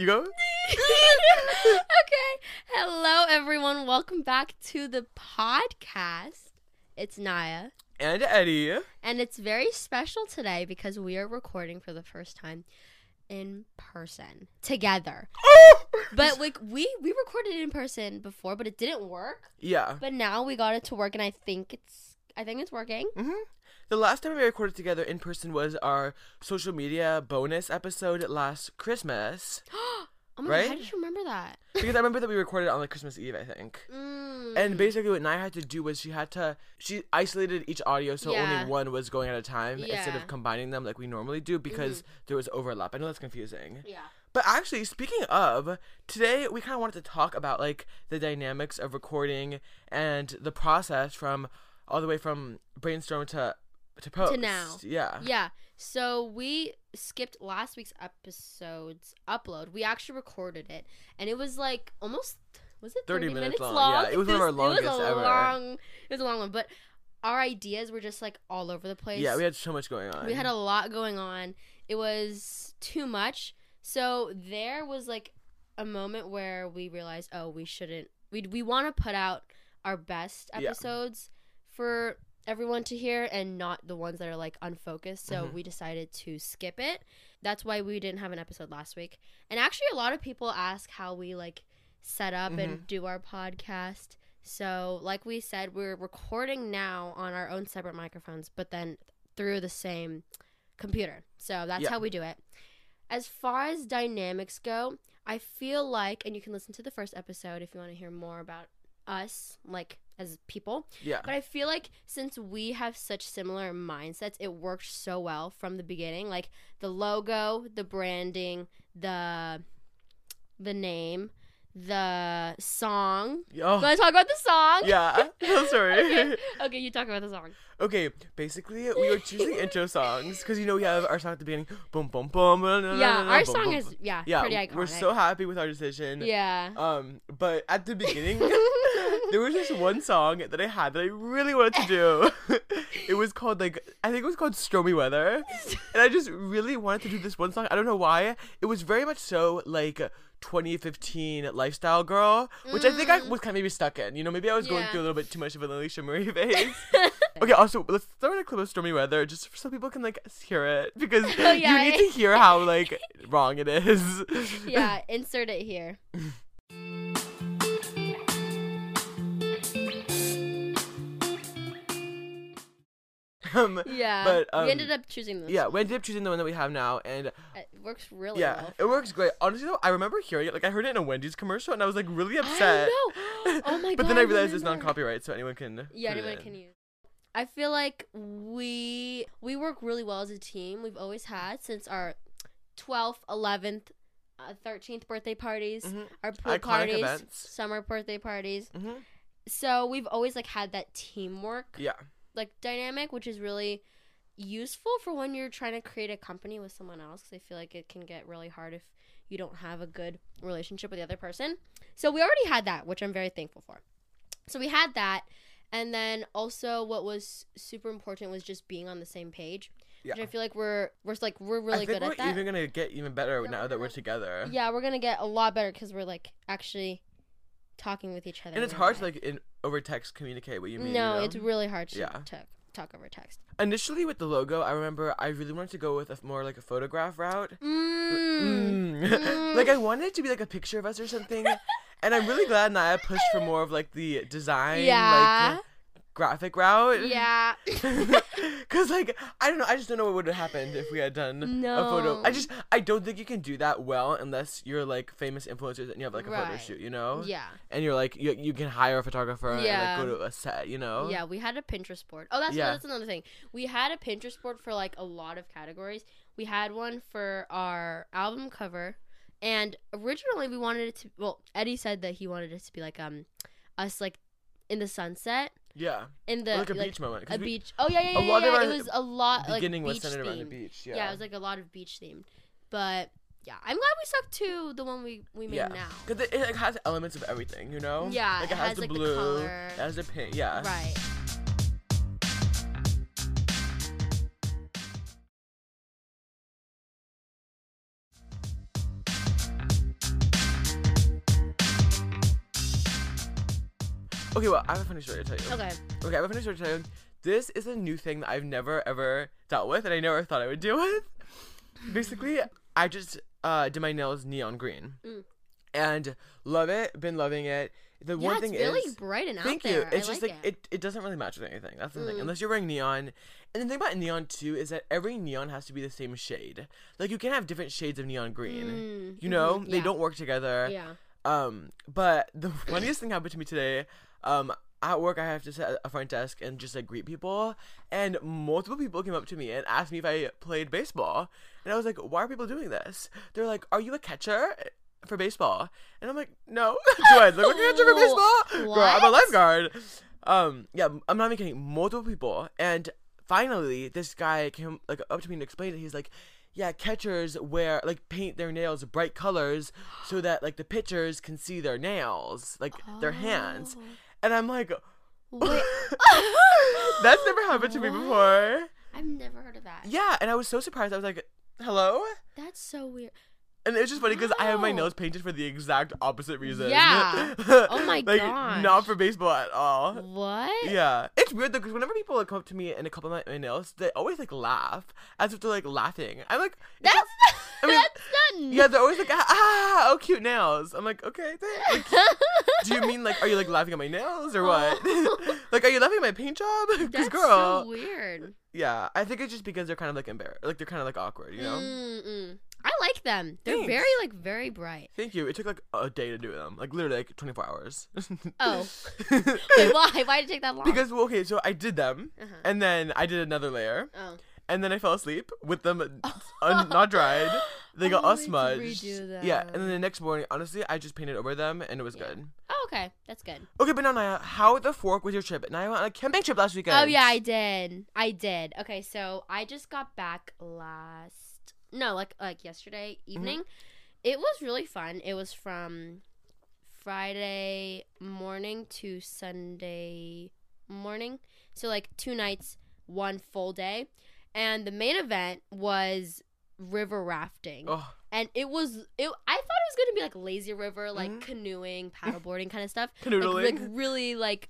You go. okay. Hello, everyone. Welcome back to the podcast. It's Naya, And Eddie. and it's very special today because we are recording for the first time in person together. But like we we recorded in person before, but it didn't work. yeah. But now we got it to work, and I think it's I think it's working. hmm The last time we recorded together in person was our social media bonus episode last Christmas. oh my Right? god, how did you remember that? Because I remember that we recorded on like Christmas Eve, I think. Mm. And basically, what Naya had to do was she had to she isolated each audio so Yeah. only one was going at a time instead Yeah. Mm-hmm. of combining them like we normally do because there was overlap. I know that's confusing. yeah. But actually, speaking of, today we kind of wanted to talk about like the dynamics of recording and the process from all the way from brainstorm to to post. now. Yeah. Yeah. So we skipped last week's episode's upload. We actually recorded it, and it was like almost was it 30 30, minutes minutes, long. long? Yeah, it was one of our longest It was a ever. long. It was a long one, but our ideas were just like all over the place. Yeah, we had so much going on. we had a lot going on. It was too much. So there was like a moment where we realized, oh, we shouldn't. We we want to put out our best Yeah. episodes for everyone to hear and not the ones that are like unfocused. So Mhm. we decided to skip it. That's why we didn't have an episode last week. And actually, a lot of people ask how we like set up Mm-hmm. and do our podcast. So, like we said, we're recording now on our own separate microphones, but then through the same computer. So that's Yeah. how we do it. As far as dynamics go, I feel like, and you can listen to the first episode if you want to hear more about us, like as people. yeah. But I feel like since we have such similar mindsets, it worked so well from the beginning. Like the logo, the branding, the the name, the song. Oh, Want to talk about the song? yeah. I'm sorry. Okay. okay, you talk about the song. Okay, basically we were choosing intro songs because you know we have our song at the beginning, boom boom boom. Yeah, our boom, song boom, is boom. yeah, yeah. pretty iconic. We're so happy with our decision. yeah. Um, but at the beginning, there was this one song that I had that I really wanted to do. it was called like I think it was called Stormy Weather, and I just really wanted to do this one song. I don't know why. It was very much so like 2015 lifestyle girl, which I think I was kind of maybe stuck in. You know, maybe I was going Mm. Through a little bit too much of an Alisha Marie phase. okay, also let's throw in a clip of Stormy Weather just so people can like hear it because Oh, yeah. you need to hear how like wrong it is. yeah, insert it here. Um, Yeah. But, um, we ended up choosing this. yeah, we ended up choosing the one that we have now, and It works really yeah, well. it works great. Honestly, though, I remember hearing it. Like, I heard it in a Wendy's commercial, and I was like really upset. I. Oh my god. but then I realized it's remember. non-copyright, so anyone can. Yeah, anyone can use. I feel like we we work really well as a team. We've always had since our 12th, 11th, uh, 13th birthday parties, Mhm. our pool Iconic parties, events. summer birthday parties. Mhm. So we've always like had that teamwork Yeah, like dynamic, which is really useful for when you're trying to create a company with someone else. 'cause I feel like it can get really hard if you don't have a good relationship with the other person. So we already had that, which I'm very thankful for. So we had that, and then also what was super important was just being on the same page. yeah. Which I feel like we're we're like we're really I think good we're at that. even gonna get even better Yeah, now we're that we're together. yeah, we're gonna get a lot better because we're like actually talking with each other. and it's hard to like in over text communicate what you mean. no, you know? it's really hard to, Yeah. to talk over text. initially with the logo. I remember I really wanted to go with a more like a photograph route. Mm. Mm. like I wanted it to be like a picture of us or something. and I'm really glad Naya pushed for more of like the design, Yeah. like graphic route. Yeah. Cause like I don't know, I just don't know what would have happened if we had done a photo. I just I don't think you can do that well unless you're like famous influencers and you have like a photo shoot, you know? yeah. And you're like you, you can hire a photographer Yeah. and like go to a set, you know? Yeah, we had a Pinterest board. Oh, that's Yeah. that's another thing. We had a Pinterest board for like a lot of categories. We had one for our album cover, and originally we wanted it to. Well, Eddie said that he wanted it to be like um, us like in the sunset Yeah. in the Or like a beach moment. a we- beach. Oh yeah, yeah, a yeah. lot yeah, of it was a lot like beginning was beach centered around the beach. Yeah. Yeah. it was like a lot of beach themed. But yeah, I'm glad we stuck to the one we we made yeah. now. Because it, it like, has elements of everything, you know? Yeah, Like it it has, has, the like, the blue. color. It has the pink. Yeah. Right. Okay, well, I have a funny story to tell you. Okay. Okay, I have a funny story to tell you. This is a new thing that I've never ever dealt with, and I never thought I would deal with. Basically, I just uh, did my nails neon green, Mm. and love it. Been loving it. The Yeah, one it's thing really is, bright and out thank there. you. It's I just like like it. it. doesn't really match with anything. That's the thing. Mm. Unless you're wearing neon. And the thing about neon too is that every neon has to be the same shade. Like you can have different shades of neon green. Mm, You know, mhm, they don't work together. Yeah. Um, but the funniest thing happened to me today. Um, at work, I have to sit at a front desk and just like greet people, and multiple people came up to me and asked me if I played baseball, and I was like, "Why are people doing this?" They're like, "Are you a catcher?" For baseball, and I'm like, no. Do I look like a catcher for baseball? Girl, I'm a What? lifeguard. Um, yeah, I'm not even kidding. Multiple people, and finally, this guy came like up to me and explained it. He's like, yeah, catchers wear like paint their nails bright colors so that like the pitchers can see their nails, like their hands. And I'm like, that's never happened to me What? before. I've never heard of that. Yeah, and I was so surprised. I was like, hello? That's so weird. And it was just funny because I have my Wow. nails painted for the exact opposite reason. Yeah. Oh my like, gosh. Not for baseball at all. What? Yeah, it's weird though because whenever people like, come up to me and compliment my nails, they always like laugh as if they're like laughing. I'm like, That's I mean, that's not. yeah, they're always like, ah, ah, oh, cute nails. I'm like, okay, thanks. Like, do you mean like, are you like laughing at my nails or what? Oh. like, are you laughing at my paint job? Because That's girl, so weird. yeah, I think it's just because they're kind of like embarrassed, like they're kind of like awkward, you know. Mm-mm. I like them. They're Thanks. very like very bright. Thank you. It took like a day to do them, like literally like 24 hours. Oh. Wait, why? Why did it take that long? because well, okay, so I did them, Uh-huh. and then I did another layer, Oh. and then I fell asleep with them un- not dried. They got Oh, to smudged. Yeah, and then the next morning, honestly, I just painted over them, and it was Yeah. good. Oh, okay. That's good. Okay, but now Naya, how the fork was your trip? Naya went on a camping trip last weekend. Oh yeah, I did. I did. Okay, so I just got back last no, like like yesterday Mm-hmm. evening. It was really fun. It was from Friday morning to Sunday morning. So like two nights, one full day. And the main event was river rafting. Oh, And it was it I thought it was going to be like lazy river, like Mhm. canoeing, paddleboarding kind of stuff. canoodling. Like, like really like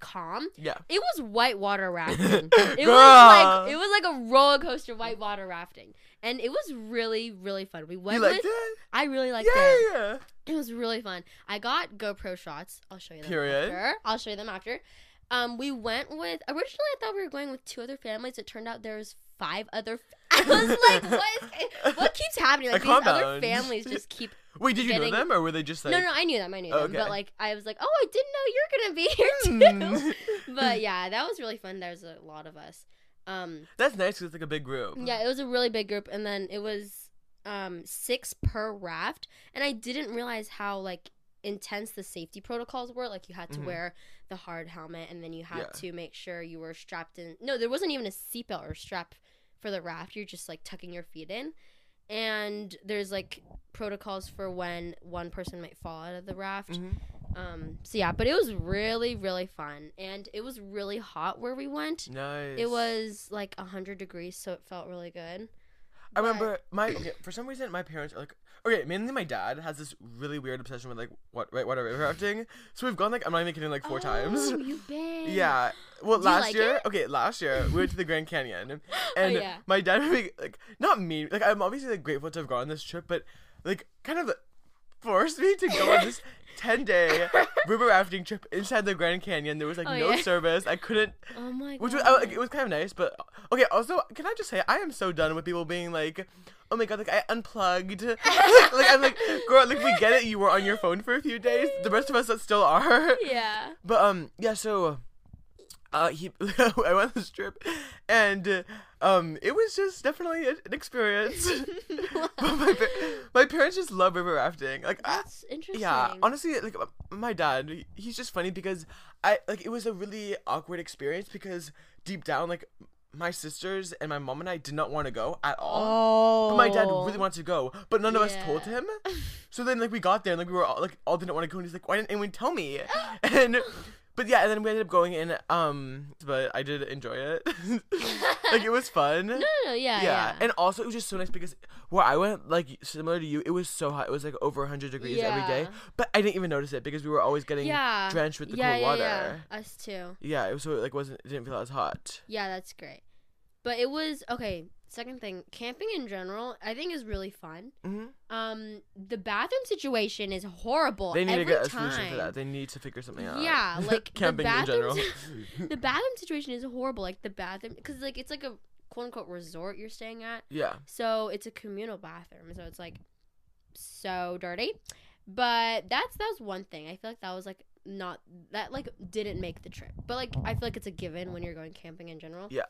calm. yeah. It was whitewater rafting. It was like it was like a roller coaster whitewater rafting, and it was really really fun. We You went liked with. it? I really liked Yeah, it. yeah. It was really fun. I got GoPro shots. I'll show you them Period. after. I'll show you them after. Um, we went with originally I thought we were going with two other families. It turned out there was five other. I was like, what is what keeps happening? Like these other families just keep. Wait, did you Getting- know them, or were they just like? no, no, I knew them. I knew them. But like, I was like, oh, I didn't know you're gonna be here too. Hmm. but yeah, that was really fun. There was a lot of us. Um, That's nice because it's like a big group. yeah, it was a really big group, and then it was um six per raft, and I didn't realize how like intense the safety protocols were. Like you had to Mhm. wear the hard helmet, and then you had Yeah. to make sure you were strapped in. No, there wasn't even a seatbelt or strap for the raft. You're just like tucking your feet in, and there's like protocols for when one person might fall out of the raft. Mhm. Um, so yeah, but it was really really fun, and it was really hot where we went. Nice. It was like 100 degrees, so it felt really good. I remember my okay, for some reason my parents are like okay mainly my dad has this really weird obsession with like what right water river rafting so we've gone like I'm not even kidding like four times Oh, you've been. yeah well Do last like year it? okay last year we went to the Grand Canyon oh, and oh, yeah. my dad would be like not me like I'm obviously like grateful to have gone on this trip but like kind of forced me to go on this 10 day river rafting trip inside the Grand Canyon there was like Oh, no yeah. service I couldn't Oh my god. which was, I, it was kind of nice, but okay. Also, can I just say I am so done with people being like, "Oh my god, like I unplugged." like, I'm like, girl, like we get it. You were on your phone for a few days. The rest of us that still are. yeah. But um, yeah. So, uh, he I went on this trip, and uh, um, it was just definitely an experience. but my, my parents just love river rafting. Like, I, That's interesting. yeah, honestly, like my dad, he's just funny because I like it was a really awkward experience because deep down, like my sisters and my mom and I did not want to go at all. Oh. But my dad really wanted to go, but none of us told him. So then, like, we got there and like we were all, like all didn't want to go, and he's like, "Why didn't anyone tell me?" And But yeah, and then we ended up going in. Um, but I did enjoy it. like it was fun. No, no, no, yeah, yeah. yeah. and also it was just so nice because where I went, like similar to you, it was so hot. It was like over 100 degrees every day. But I didn't even notice it because we were always getting yeah. drenched with the yeah, cold yeah, water. Yeah. Us too. Yeah, it was so it, like wasn't it didn't feel as hot. Yeah, that's great. But it was okay. Second thing, camping in general, I think is really fun. hmm Um, the bathroom situation is horrible. They need every to get a time. solution for that. They need to figure something out. Yeah, like camping in general. the bathroom situation is horrible. Like the bathroom, because like it's like a quote unquote resort you're staying at, yeah. so it's a communal bathroom. So it's like so dirty. But that's that was one thing. I feel like that was like not that like didn't make the trip. But like I feel like it's a given when you're going camping in general. Yeah.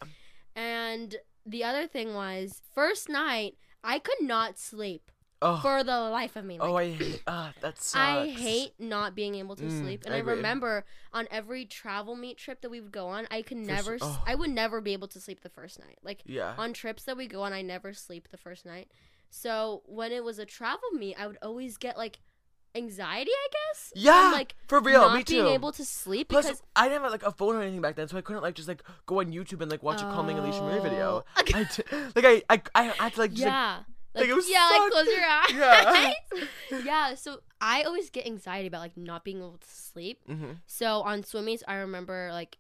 And the other thing was first night I could not sleep Oh. for the life of me. Like, oh, I hate. Ah, that sucks. I hate not being able to Mm, sleep. And I I, remember on every travel meet trip that we would go on, I could s- never, oh. I would never be able to sleep the first night. Like Yeah. on trips that we go on, I never sleep the first night. So when it was a travel meet, I would always get like anxiety, I guess. Yeah. like for real. not me being able to sleep Plus, because I didn't have like a phone or anything back then, so I couldn't like just like go on YouTube and like watch a calming Alisha Marie video. Oh. I t- like I, I I had to like just like, yeah. like, it was yeah, so- like close your eyes. Yeah. yeah, so I always get anxiety about like not being able to sleep. hmm So on swimmies, I remember like,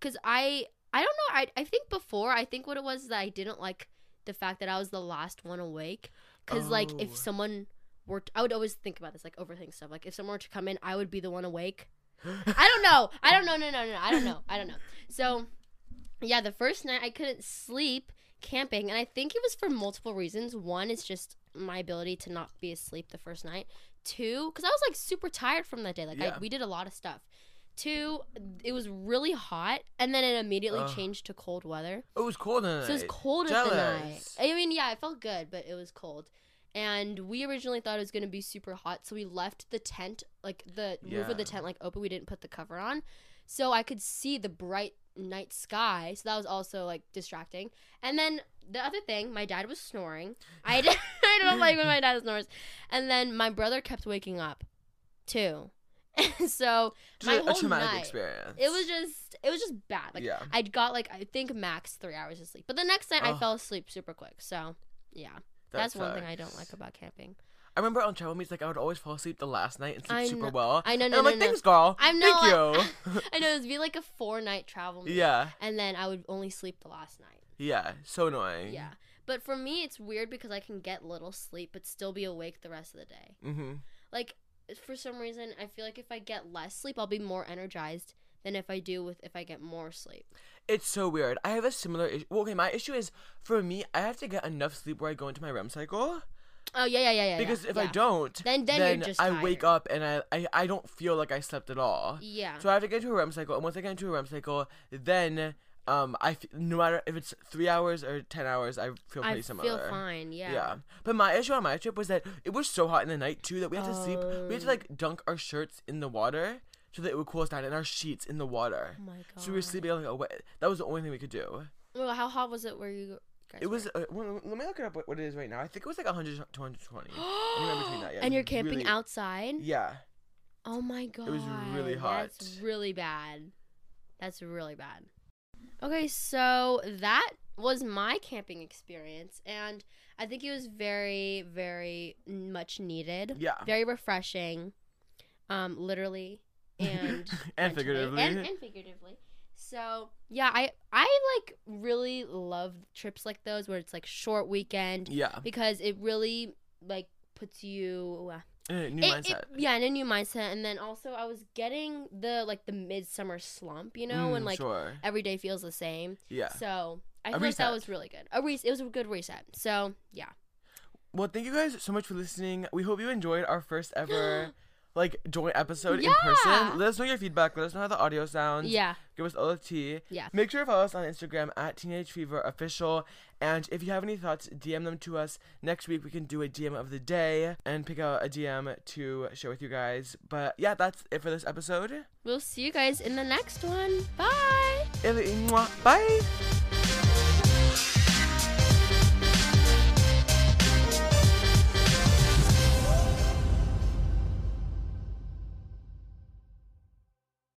cause I I don't know. I I think before I think what it was that I didn't like the fact that I was the last one awake. Cause like Oh. if someone were, t- I would always think about this like overthink stuff. Like if someone were to come in, I would be the one awake. I don't know. I don't know. No, no, no. I don't know. I don't know. So yeah, the first night I couldn't sleep camping, and I think it was for multiple reasons. One is just my ability to not be asleep the first night. Two, because I was like super tired from that day. Like Yeah. I, we did a lot of stuff. Two, it was really hot, and then it immediately Ugh. changed to cold weather. It was cold So it was night. cold at the night. I mean, yeah, it felt good, but it was cold. And we originally thought it was gonna be super hot, so we left the tent, like the roof of the tent, like open. We didn't put the cover on, so I could see the bright night sky. So that was also like distracting. And then the other thing, my dad was snoring. I did, I don't like when my dad snores. And then my brother kept waking up, too. so Just my whole traumatic night, experience. it was just it was just bad. Like yeah. I got like I think max three hours of sleep, but the next night I fell asleep super quick. So yeah, that's, one thing I don't like about camping. I remember on travel meets, like I would always fall asleep the last night and sleep I super know- well. I know, and no, I'm no, like, no. thanks, girl. I know, Thank you. I know it would be like a four night travel. meet, yeah. and then I would only sleep the last night. Yeah. So annoying. Yeah, but for me it's weird because I can get little sleep but still be awake the rest of the day. Mm-hmm. Like for some reason I feel like if I get less sleep I'll be more energized than if I do with if I get more sleep. It's so weird. I have a similar issue. Well, okay, my issue is for me, I have to get enough sleep where I go into my REM cycle. Oh yeah, yeah, yeah, yeah. because yeah, if I don't, Then- then just I wake up and I, I I don't feel like I slept at all. Yeah. So I have to get into a REM cycle, and once I get into a REM cycle, then um I f- no matter if it's three hours or ten hours, I feel pretty I similar. I feel fine. Yeah. Yeah. But my issue on my trip was that it was so hot in the night too that we had to sleep. We had to Oh. like dunk our shirts in the water so that it would cool us down, and our sheets in the water. Oh my god. So we were sleeping on like a wet. That was the only thing we could do. Well, how hot was it where you guys It was. Uh, well, let me look it up. What, what it is right now. I think it was like 100 to 120. Anywhere between that, yeah, and you're camping really- outside? Yeah. Oh my god. It was really hot. That's really bad. That's really bad. Okay, so that was my camping experience and I think it was very very much needed. Yeah. Very refreshing. Um literally and and figuratively. and, and figuratively. So yeah, I I like really love trips like those where it's like short weekend yeah. because it really like puts you uh, Uh, new it- mindset. it- yeah, in a new mindset, and then also I was getting the like the midsummer slump, you know, when Mm, like sure. every day feels the same. Yeah. So I A think like that was really good. A re- it was a good reset. So yeah, Well, thank you guys so much for listening. We hope you enjoyed our first ever like joint episode in person. Let us know your feedback. Let us know how the audio sounds. yeah, Give us all the tea. Yeah. Make sure to follow us on Instagram at Teenage Fever Official. And if you have any thoughts, DM them to us. Next week we can do a DM of the day and pick out a DM to share with you guys. But yeah, that's it for this episode. we'll see you guys in the next one. Bye. Bye.